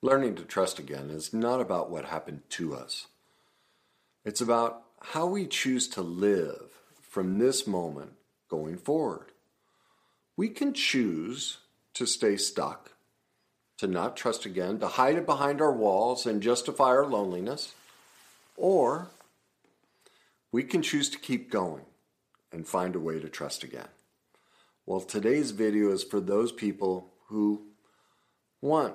Learning to trust again is not about what happened to us. It's about how we choose to live from this moment going forward. We can choose to stay stuck, to not trust again, to hide it behind our walls and justify our loneliness, or we can choose to keep going and find a way to trust again. Well, today's video is for those people who want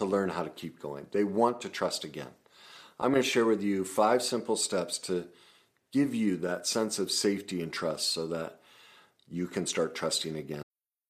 to learn how to keep going. They want to trust again. I'm going to share with you five simple steps to give you that sense of safety and trust so that you can start trusting again.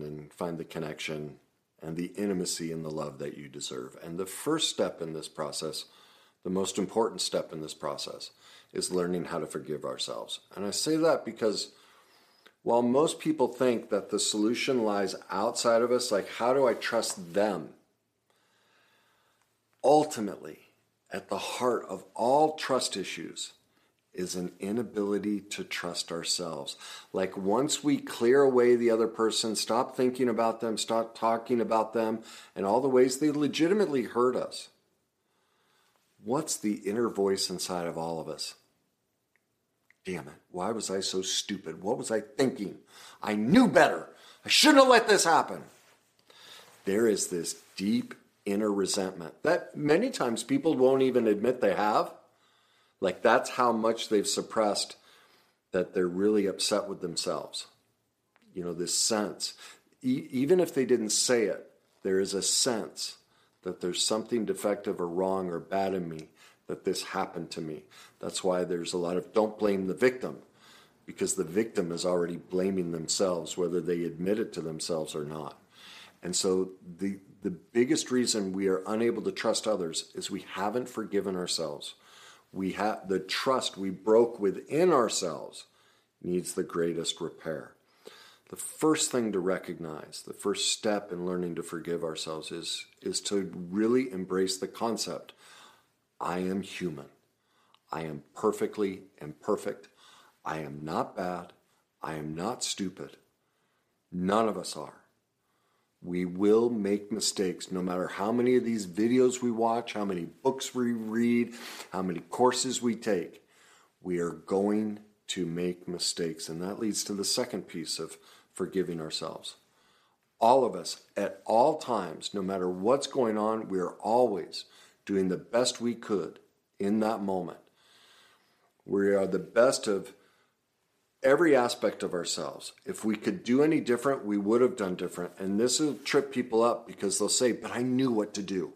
and find the connection and the intimacy and the love that you deserve. And the first step in this process, the most important step in this process, is learning how to forgive ourselves. And I say that because while most people think that the solution lies outside of us, like how do I trust them? Ultimately, at the heart of all trust issues is an inability to trust ourselves. Like once we clear away the other person, stop thinking about them, stop talking about them, and all the ways they legitimately hurt us, what's the inner voice inside of all of us? Damn it, why was I so stupid? What was I thinking? I knew better. I shouldn't have let this happen. There is this deep inner resentment that many times people won't even admit they have like that's how much they've suppressed that they're really upset with themselves. You know, this sense, e- even if they didn't say it, there is a sense that there's something defective or wrong or bad in me, that this happened to me. That's why there's a lot of don't blame the victim, because the victim is already blaming themselves, whether they admit it to themselves or not. And so the, the biggest reason we are unable to trust others is we haven't forgiven ourselves we have the trust we broke within ourselves needs the greatest repair. The first thing to recognize, the first step in learning to forgive ourselves is, is to really embrace the concept I am human. I am perfectly imperfect. I am not bad. I am not stupid. None of us are. We will make mistakes no matter how many of these videos we watch, how many books we read, how many courses we take. We are going to make mistakes. And that leads to the second piece of forgiving ourselves. All of us, at all times, no matter what's going on, we are always doing the best we could in that moment. We are the best of every aspect of ourselves. If we could do any different, we would have done different. And this will trip people up because they'll say, But I knew what to do.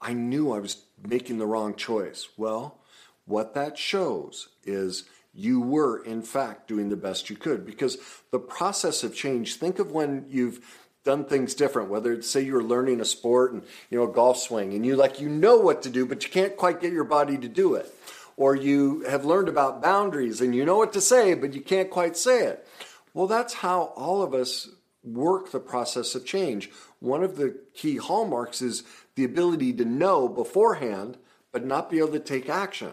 I knew I was making the wrong choice. Well, what that shows is you were, in fact, doing the best you could because the process of change, think of when you've done things different whether it's say you're learning a sport and you know a golf swing and you like you know what to do but you can't quite get your body to do it or you have learned about boundaries and you know what to say, but you can't quite say it. Well, that's how all of us work the process of change. One of the key hallmarks is the ability to know beforehand, but not be able to take action.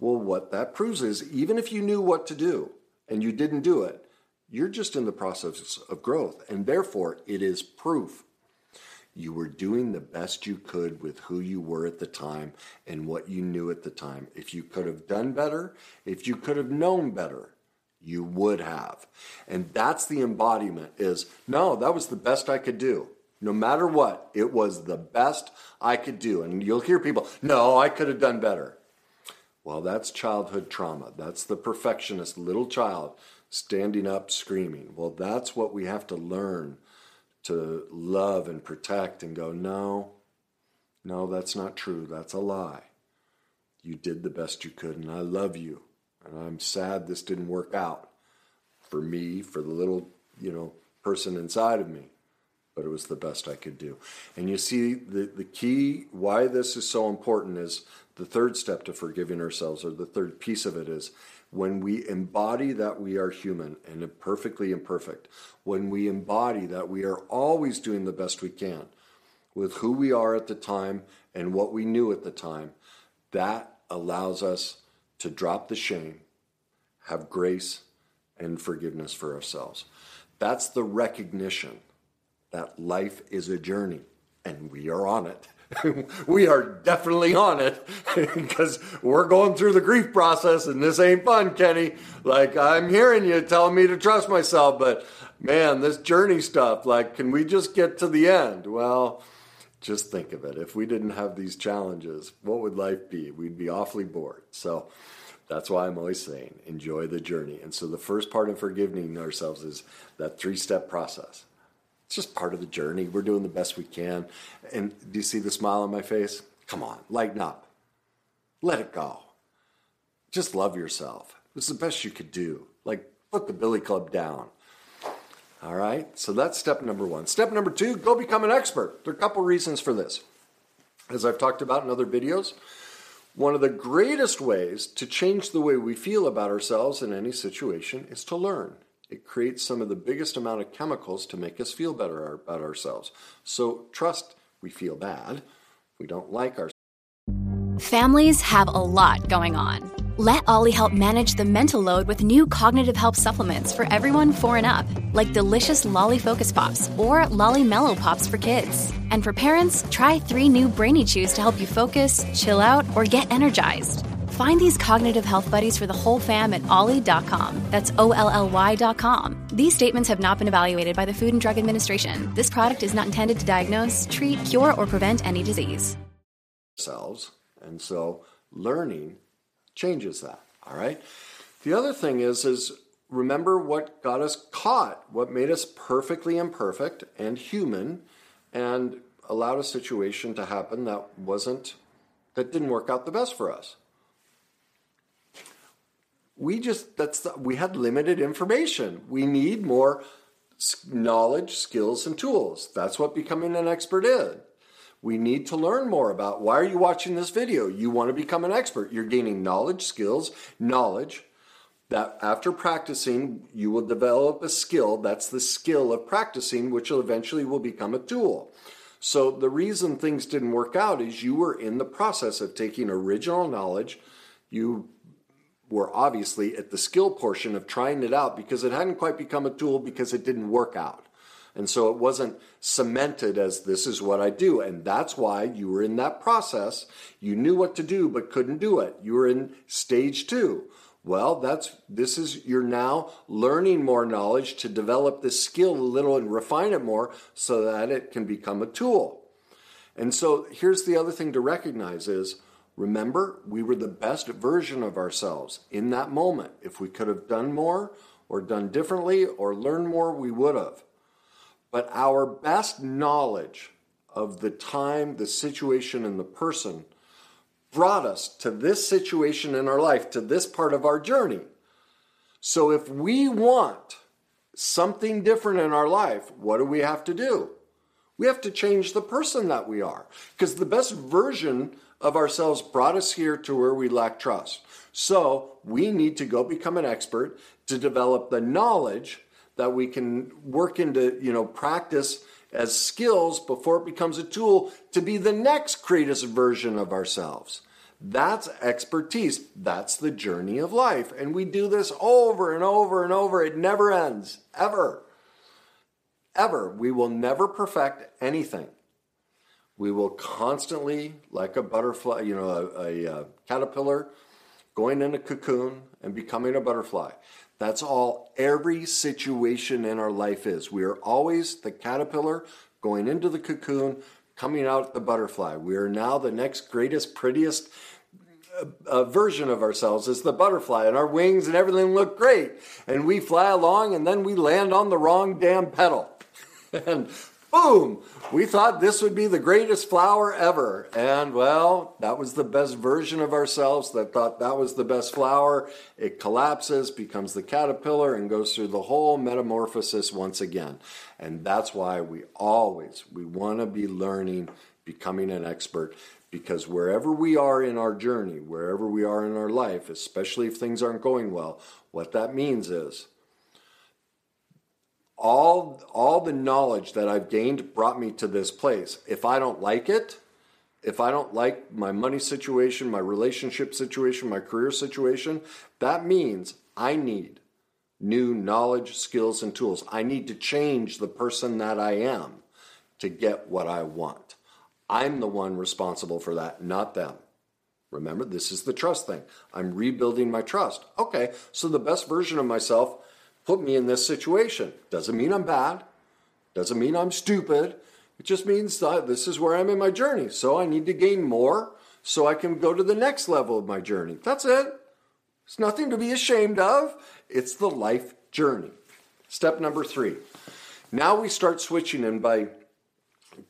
Well, what that proves is even if you knew what to do and you didn't do it, you're just in the process of growth, and therefore it is proof you were doing the best you could with who you were at the time and what you knew at the time. If you could have done better, if you could have known better, you would have. And that's the embodiment is no, that was the best I could do. No matter what, it was the best I could do. And you'll hear people, no, I could have done better. Well, that's childhood trauma. That's the perfectionist little child standing up screaming. Well, that's what we have to learn to love and protect and go, no, no, that's not true. That's a lie. You did the best you could, and I love you. And I'm sad this didn't work out for me, for the little, you know, person inside of me. but it was the best I could do. And you see, the, the key why this is so important is the third step to forgiving ourselves, or the third piece of it is when we embody that we are human and perfectly imperfect, when we embody that we are always doing the best we can with who we are at the time and what we knew at the time, that allows us to drop the shame, have grace and forgiveness for ourselves. That's the recognition that life is a journey and we are on it. we are definitely on it because we're going through the grief process and this ain't fun, Kenny. Like, I'm hearing you telling me to trust myself, but man, this journey stuff, like, can we just get to the end? Well, just think of it. If we didn't have these challenges, what would life be? We'd be awfully bored. So, that's why I'm always saying enjoy the journey. And so the first part of forgiving ourselves is that three step process. It's just part of the journey. We're doing the best we can. And do you see the smile on my face? Come on, lighten up. Let it go. Just love yourself. Is the best you could do. Like, put the billy club down. All right, so that's step number one. Step number two go become an expert. There are a couple reasons for this. As I've talked about in other videos, one of the greatest ways to change the way we feel about ourselves in any situation is to learn. It creates some of the biggest amount of chemicals to make us feel better about ourselves. So trust we feel bad. We don't like ourselves. Families have a lot going on. Let OLLY help manage the mental load with new cognitive help supplements for everyone four and up, like delicious Lolly Focus Pops or Lolly Mellow Pops for kids. And for parents, try three new Brainy Chews to help you focus, chill out, or get energized. Find these cognitive health buddies for the whole fam at olly.com. That's O L L Y.com. These statements have not been evaluated by the Food and Drug Administration. This product is not intended to diagnose, treat, cure, or prevent any disease. Ourselves. And so learning changes that. All right. The other thing is, is remember what got us caught, what made us perfectly imperfect and human, and allowed a situation to happen that wasn't that didn't work out the best for us. We just that's the, we had limited information. We need more knowledge, skills, and tools. That's what becoming an expert is. We need to learn more about why are you watching this video? You want to become an expert. You're gaining knowledge, skills, knowledge that after practicing, you will develop a skill. That's the skill of practicing, which eventually will become a tool. So the reason things didn't work out is you were in the process of taking original knowledge. You were obviously at the skill portion of trying it out because it hadn't quite become a tool because it didn't work out. And so it wasn't cemented as this is what I do. And that's why you were in that process. You knew what to do, but couldn't do it. You were in stage two. Well, that's this is you're now learning more knowledge to develop this skill a little and refine it more so that it can become a tool. And so here's the other thing to recognize is remember we were the best version of ourselves in that moment. If we could have done more or done differently or learned more, we would have. But our best knowledge of the time, the situation, and the person brought us to this situation in our life, to this part of our journey. So if we want something different in our life, what do we have to do? We have to change the person that we are. Because the best version of ourselves brought us here to where we lack trust. So we need to go become an expert to develop the knowledge that we can work into, you know, practice as skills before it becomes a tool to be the next greatest version of ourselves. That's expertise. That's the journey of life. And we do this over and over and over. It never ends, ever. Ever. We will never perfect anything. We will constantly, like a butterfly, you know, a, a, a caterpillar, going in a cocoon and becoming a butterfly. That's all every situation in our life is. We are always the caterpillar going into the cocoon, coming out the butterfly. We are now the next greatest, prettiest uh, version of ourselves is the butterfly, and our wings and everything look great. And we fly along, and then we land on the wrong damn petal. and boom, we thought this would be the greatest flower ever. And well, that was the best version of ourselves that thought that was the best flower. It collapses, becomes the caterpillar, and goes through the whole metamorphosis once again. And that's why we always, we want to be learning, becoming an expert, because wherever we are in our journey, wherever we are in our life, especially if things aren't going well, what that means is all all the knowledge that I've gained brought me to this place. If I don't like it, if I don't like my money situation, my relationship situation, my career situation, that means I need new knowledge, skills, and tools. I need to change the person that I am to get what I want. I'm the one responsible for that, not them. Remember, this is the trust thing. I'm rebuilding my trust. Okay, so the best version of myself put me in this situation. Doesn't mean I'm bad. Doesn't mean I'm stupid. It just means that this is where I'm in my journey. So I need to gain more so I can go to the next level of my journey. That's it. It's nothing to be ashamed of. It's the life journey. Step number three. Now we start switching in by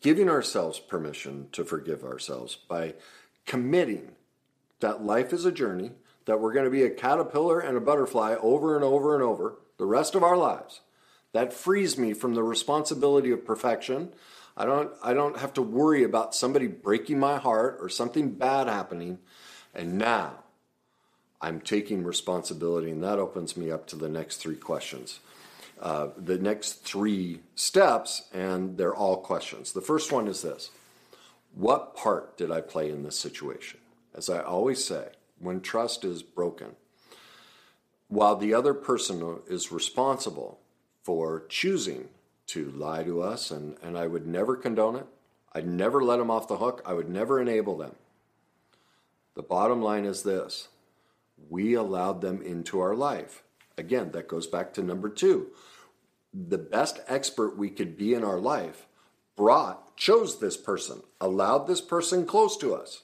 giving ourselves permission to forgive ourselves, by committing that life is a journey, that we're going to be a caterpillar and a butterfly over and over and over, the rest of our lives. That frees me from the responsibility of perfection. I don't, I don't have to worry about somebody breaking my heart or something bad happening. And now I'm taking responsibility, and that opens me up to the next three questions. Uh, the next three steps, and they're all questions. The first one is this What part did I play in this situation? As I always say, when trust is broken, while the other person is responsible for choosing to lie to us, and, and I would never condone it. I'd never let them off the hook. I would never enable them. The bottom line is this we allowed them into our life. Again, that goes back to number two. The best expert we could be in our life brought, chose this person, allowed this person close to us.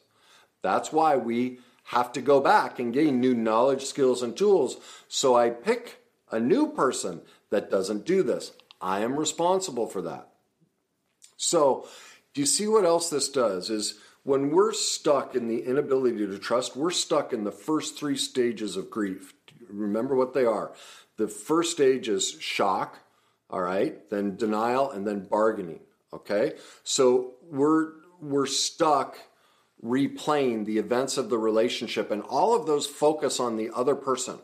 That's why we have to go back and gain new knowledge, skills, and tools. So I pick a new person that doesn't do this. I am responsible for that. So, do you see what else this does? Is when we're stuck in the inability to trust, we're stuck in the first three stages of grief. Remember what they are. The first stage is shock, all right, then denial, and then bargaining. Okay, so we're we're stuck replaying the events of the relationship, and all of those focus on the other person.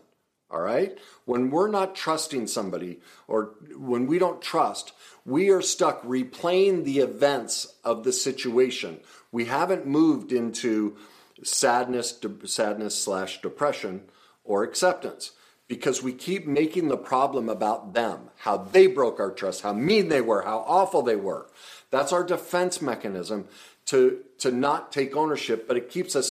All right? When we're not trusting somebody or when we don't trust, we are stuck replaying the events of the situation. We haven't moved into sadness, de- sadness slash depression or acceptance because we keep making the problem about them, how they broke our trust, how mean they were, how awful they were. That's our defense mechanism to to not take ownership, but it keeps us.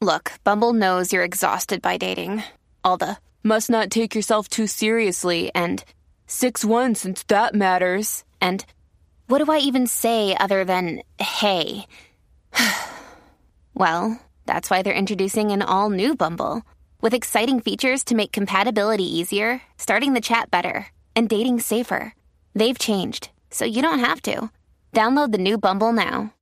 Look, Bumble knows you're exhausted by dating. All the must not take yourself too seriously and 6 1 since that matters. And what do I even say other than hey? well, that's why they're introducing an all new Bumble with exciting features to make compatibility easier, starting the chat better, and dating safer. They've changed, so you don't have to. Download the new Bumble now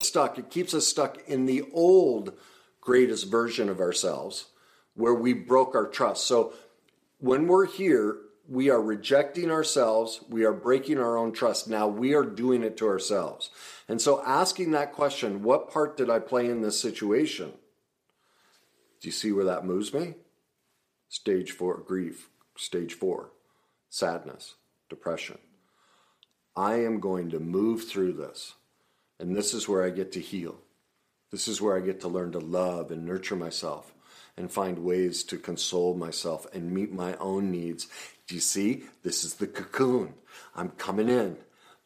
stuck. It keeps us stuck in the old greatest version of ourselves where we broke our trust. So when we're here, we are rejecting ourselves, we are breaking our own trust. Now we are doing it to ourselves. And so asking that question, what part did I play in this situation? Do you see where that moves me? Stage four, grief. Stage four, sadness, depression. I am going to move through this. And this is where I get to heal. This is where I get to learn to love and nurture myself and find ways to console myself and meet my own needs. Do you see? This is the cocoon. I'm coming in.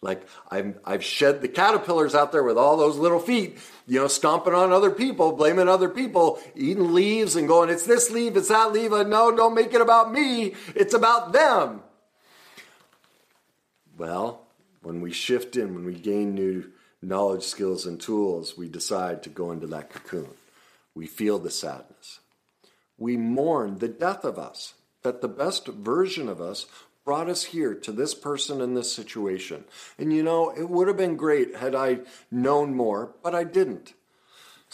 Like I'm, I've shed the caterpillars out there with all those little feet, you know, stomping on other people, blaming other people, eating leaves and going, it's this leaf, it's that leaf. No, don't make it about me. It's about them. Well, when we shift in, when we gain new knowledge, skills, and tools, we decide to go into that cocoon. We feel the sadness. We mourn the death of us, that the best version of us brought us here to this person in this situation. And you know, it would have been great had I known more, but I didn't.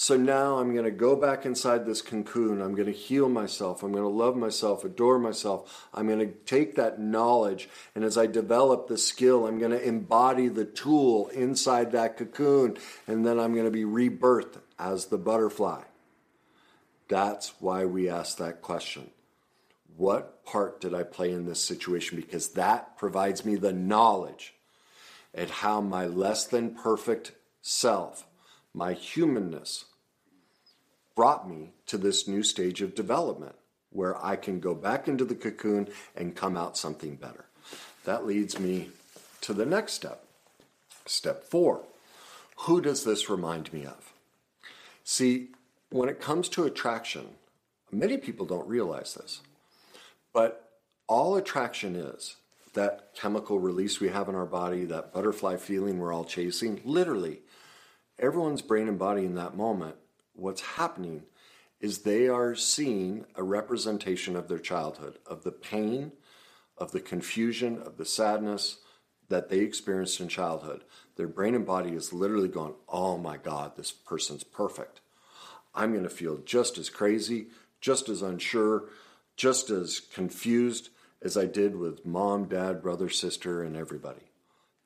So now I'm going to go back inside this cocoon. I'm going to heal myself. I'm going to love myself, adore myself. I'm going to take that knowledge. And as I develop the skill, I'm going to embody the tool inside that cocoon. And then I'm going to be rebirthed as the butterfly. That's why we ask that question. What part did I play in this situation? Because that provides me the knowledge at how my less than perfect self, my humanness, brought me to this new stage of development where I can go back into the cocoon and come out something better. That leads me to the next step. Step four Who does this remind me of? See, when it comes to attraction, many people don't realize this, but all attraction is that chemical release we have in our body, that butterfly feeling we're all chasing, literally, everyone's brain and body in that moment what's happening is they are seeing a representation of their childhood, of the pain, of the confusion, of the sadness that they experienced in childhood. Their brain and body is literally going, oh my God, this person's perfect. I'm going to feel just as crazy, just as unsure, just as confused as I did with mom, dad, brother, sister, and everybody.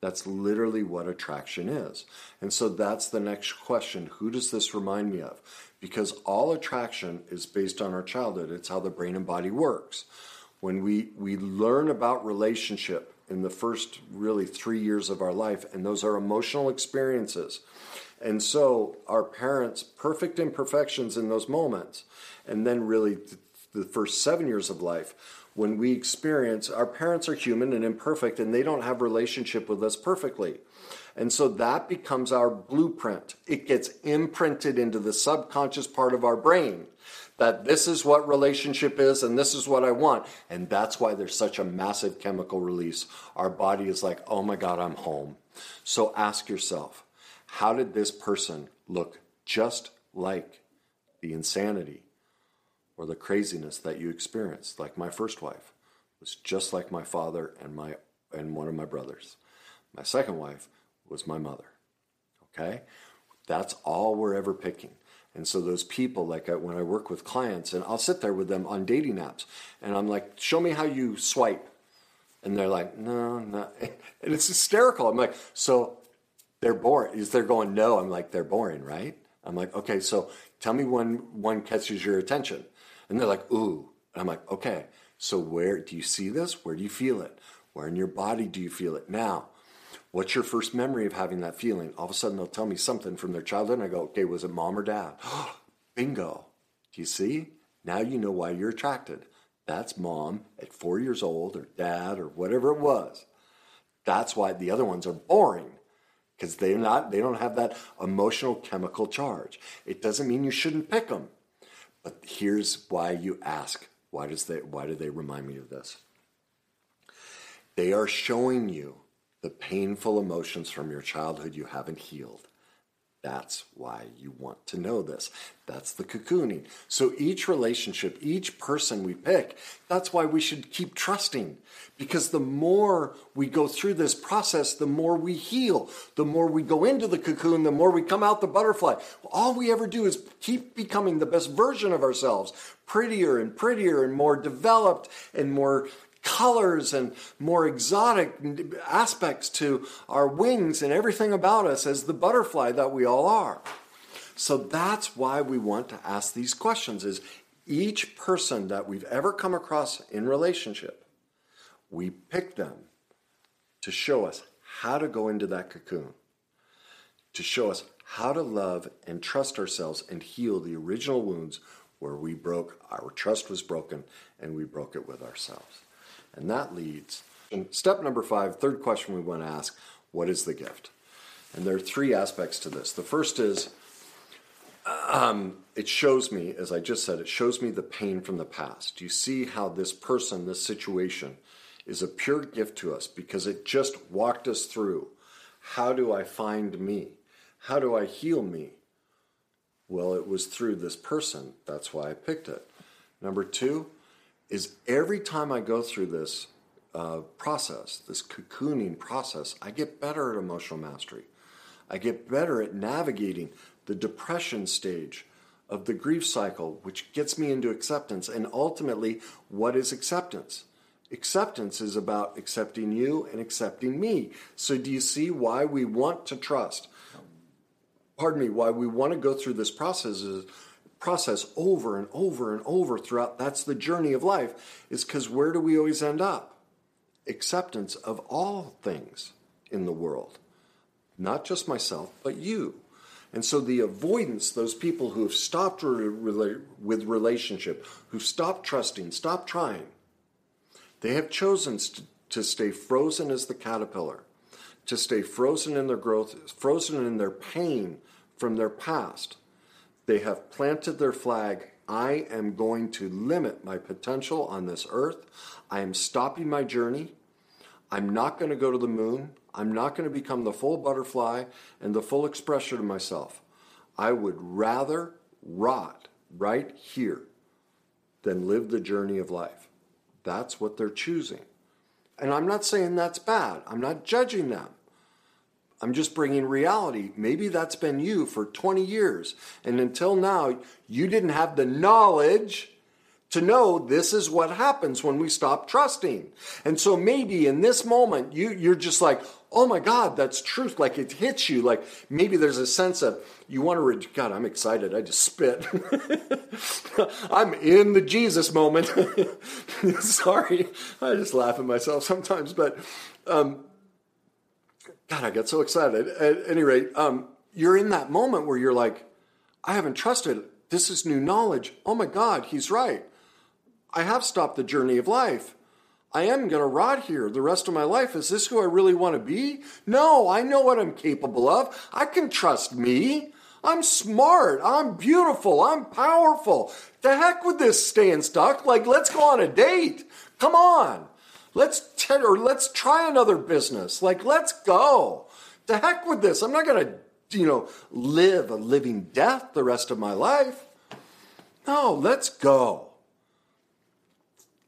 That's literally what attraction is. And so that's the next question. Who does this remind me of? Because all attraction is based on our childhood, it's how the brain and body works. When we, we learn about relationship in the first really three years of our life, and those are emotional experiences. And so our parents' perfect imperfections in those moments, and then really the first seven years of life, when we experience our parents are human and imperfect and they don't have relationship with us perfectly. And so that becomes our blueprint. It gets imprinted into the subconscious part of our brain that this is what relationship is and this is what i want. And that's why there's such a massive chemical release. Our body is like oh my god i'm home. So ask yourself how did this person look just like the insanity or the craziness that you experienced, like my first wife, was just like my father and my and one of my brothers. My second wife was my mother. Okay? That's all we're ever picking. And so those people, like I, when I work with clients, and I'll sit there with them on dating apps, and I'm like, "Show me how you swipe," and they're like, "No, no," and it's hysterical. I'm like, "So they're boring?" Is they're going, "No?" I'm like, "They're boring, right?" I'm like, "Okay, so tell me when one catches your attention." And they're like, ooh. And I'm like, okay, so where do you see this? Where do you feel it? Where in your body do you feel it? Now, what's your first memory of having that feeling? All of a sudden, they'll tell me something from their childhood, and I go, okay, was it mom or dad? Bingo. Do you see? Now you know why you're attracted. That's mom at four years old, or dad, or whatever it was. That's why the other ones are boring because they're not they don't have that emotional chemical charge. It doesn't mean you shouldn't pick them. But here's why you ask why, does they, why do they remind me of this? They are showing you the painful emotions from your childhood you haven't healed. That's why you want to know this. That's the cocooning. So each relationship, each person we pick, that's why we should keep trusting. Because the more we go through this process, the more we heal. The more we go into the cocoon, the more we come out the butterfly. All we ever do is keep becoming the best version of ourselves, prettier and prettier and more developed and more colors and more exotic aspects to our wings and everything about us as the butterfly that we all are. So that's why we want to ask these questions is each person that we've ever come across in relationship, we pick them to show us how to go into that cocoon, to show us how to love and trust ourselves and heal the original wounds where we broke, our trust was broken, and we broke it with ourselves. And that leads. Step number five, third question we want to ask what is the gift? And there are three aspects to this. The first is um, it shows me, as I just said, it shows me the pain from the past. You see how this person, this situation, is a pure gift to us because it just walked us through. How do I find me? How do I heal me? Well, it was through this person. That's why I picked it. Number two, is every time I go through this uh, process, this cocooning process, I get better at emotional mastery. I get better at navigating the depression stage of the grief cycle, which gets me into acceptance. And ultimately, what is acceptance? Acceptance is about accepting you and accepting me. So, do you see why we want to trust? Pardon me, why we want to go through this process is process over and over and over throughout that's the journey of life is because where do we always end up? Acceptance of all things in the world. Not just myself but you. And so the avoidance those people who have stopped re- with relationship who've stopped trusting stopped trying they have chosen st- to stay frozen as the caterpillar to stay frozen in their growth frozen in their pain from their past they have planted their flag. I am going to limit my potential on this earth. I am stopping my journey. I'm not going to go to the moon. I'm not going to become the full butterfly and the full expression of myself. I would rather rot right here than live the journey of life. That's what they're choosing. And I'm not saying that's bad. I'm not judging them. I'm just bringing reality. Maybe that's been you for 20 years. And until now, you didn't have the knowledge to know this is what happens when we stop trusting. And so maybe in this moment, you, you're just like, oh my God, that's truth. Like it hits you. Like maybe there's a sense of you want to, re- God, I'm excited. I just spit. I'm in the Jesus moment. Sorry. I just laugh at myself sometimes. But, um, God, I get so excited. At any rate, um, you're in that moment where you're like, I haven't trusted. This is new knowledge. Oh my God, he's right. I have stopped the journey of life. I am going to rot here the rest of my life. Is this who I really want to be? No, I know what I'm capable of. I can trust me. I'm smart. I'm beautiful. I'm powerful. The heck with this staying stuck. Like, let's go on a date. Come on. Let's or let's try another business. Like, let's go. To heck with this. I'm not to, you know, live a living death the rest of my life. No, let's go.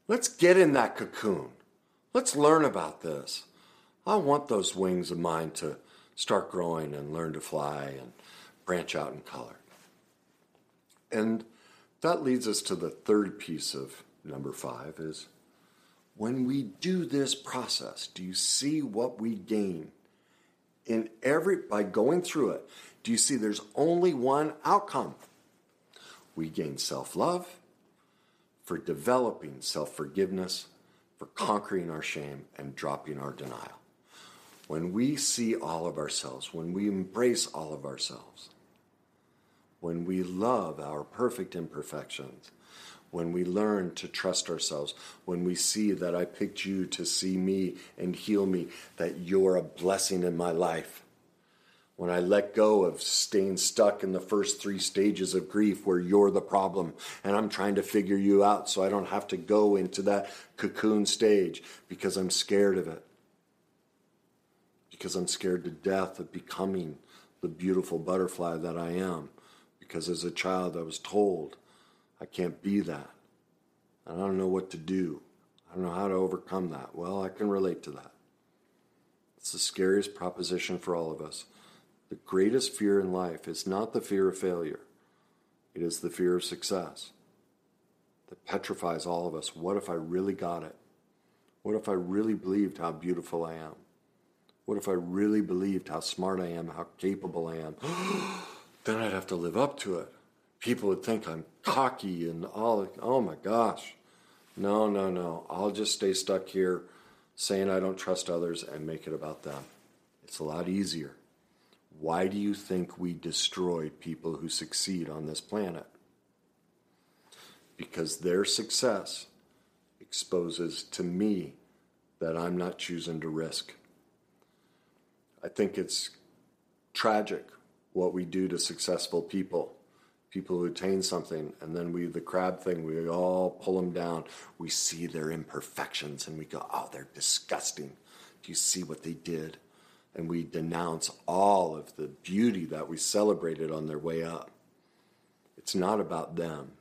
Let's get in that cocoon. Let's learn about this. I want those wings of mine to start growing and learn to fly and branch out in color. And that leads us to the third piece of number five is when we do this process, do you see what we gain? In every by going through it, do you see there's only one outcome? We gain self-love for developing self-forgiveness, for conquering our shame and dropping our denial. When we see all of ourselves, when we embrace all of ourselves, when we love our perfect imperfections, when we learn to trust ourselves, when we see that I picked you to see me and heal me, that you're a blessing in my life. When I let go of staying stuck in the first three stages of grief where you're the problem and I'm trying to figure you out so I don't have to go into that cocoon stage because I'm scared of it. Because I'm scared to death of becoming the beautiful butterfly that I am. Because as a child I was told I can't be that. I don't know what to do. I don't know how to overcome that. Well, I can relate to that. It's the scariest proposition for all of us. The greatest fear in life is not the fear of failure, it is the fear of success that petrifies all of us. What if I really got it? What if I really believed how beautiful I am? What if I really believed how smart I am, how capable I am? then I'd have to live up to it people would think I'm cocky and all. Oh my gosh. No, no, no. I'll just stay stuck here saying I don't trust others and make it about them. It's a lot easier. Why do you think we destroy people who succeed on this planet? Because their success exposes to me that I'm not choosing to risk. I think it's tragic what we do to successful people people who attain something and then we the crab thing we all pull them down we see their imperfections and we go oh they're disgusting do you see what they did and we denounce all of the beauty that we celebrated on their way up it's not about them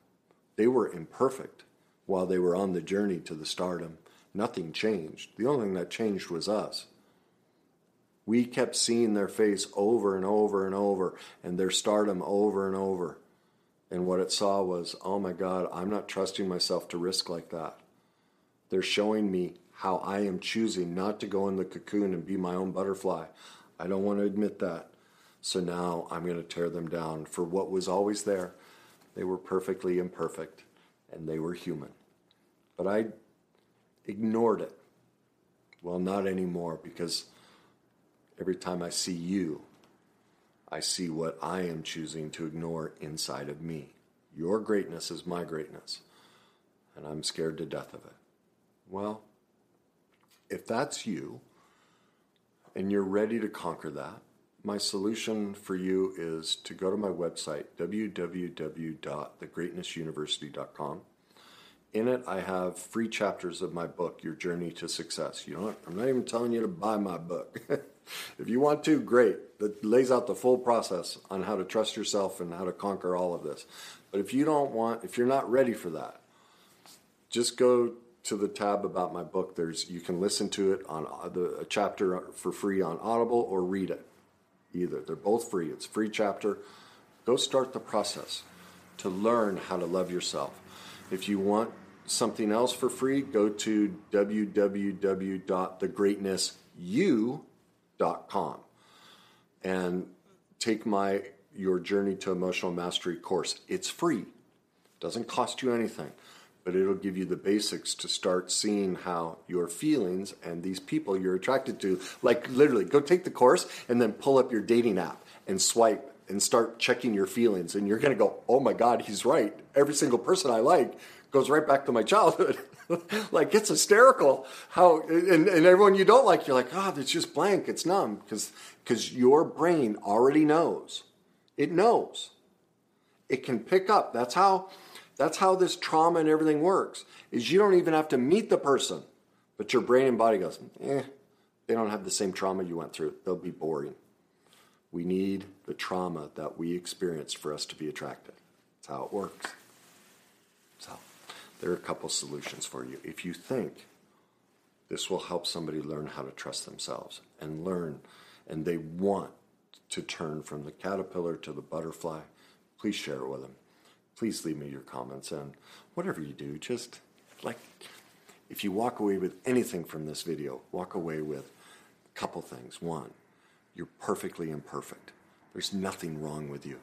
they were imperfect while they were on the journey to the stardom Nothing changed. The only thing that changed was us. We kept seeing their face over and over and over and their stardom over and over. And what it saw was, oh my God, I'm not trusting myself to risk like that. They're showing me how I am choosing not to go in the cocoon and be my own butterfly. I don't want to admit that. So now I'm going to tear them down for what was always there. They were perfectly imperfect and they were human. But I ignored it. Well, not anymore because every time I see you, I see what I am choosing to ignore inside of me. Your greatness is my greatness, and I'm scared to death of it. Well, if that's you and you're ready to conquer that, my solution for you is to go to my website, www.thegreatnessuniversity.com. In it, I have free chapters of my book, Your Journey to Success. You know, what? I'm not even telling you to buy my book. if you want to, great. That lays out the full process on how to trust yourself and how to conquer all of this. But if you don't want, if you're not ready for that, just go to the tab about my book. There's you can listen to it on uh, the a chapter for free on Audible or read it. Either they're both free. It's free chapter. Go start the process to learn how to love yourself. If you want something else for free, go to www.thegreatnessyou.com and take my your journey to emotional mastery course. It's free. Doesn't cost you anything but it'll give you the basics to start seeing how your feelings and these people you're attracted to, like literally, go take the course and then pull up your dating app and swipe and start checking your feelings. And you're going to go, oh my God, he's right. Every single person I like goes right back to my childhood. like it's hysterical how, and, and everyone you don't like, you're like, oh, it's just blank, it's numb. Because because your brain already knows. It knows. It can pick up. That's how that's how this trauma and everything works. Is you don't even have to meet the person, but your brain and body goes, eh, they don't have the same trauma you went through. They'll be boring. We need the trauma that we experienced for us to be attracted. That's how it works. There are a couple solutions for you. If you think this will help somebody learn how to trust themselves and learn, and they want to turn from the caterpillar to the butterfly, please share it with them please leave me your comments and whatever you do, just like if you walk away with anything from this video, walk away with a couple things. One, you're perfectly imperfect. There's nothing wrong with you.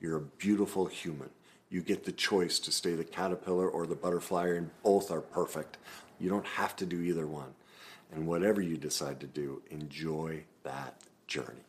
You're a beautiful human. You get the choice to stay the caterpillar or the butterfly, and both are perfect. You don't have to do either one. And whatever you decide to do, enjoy that journey.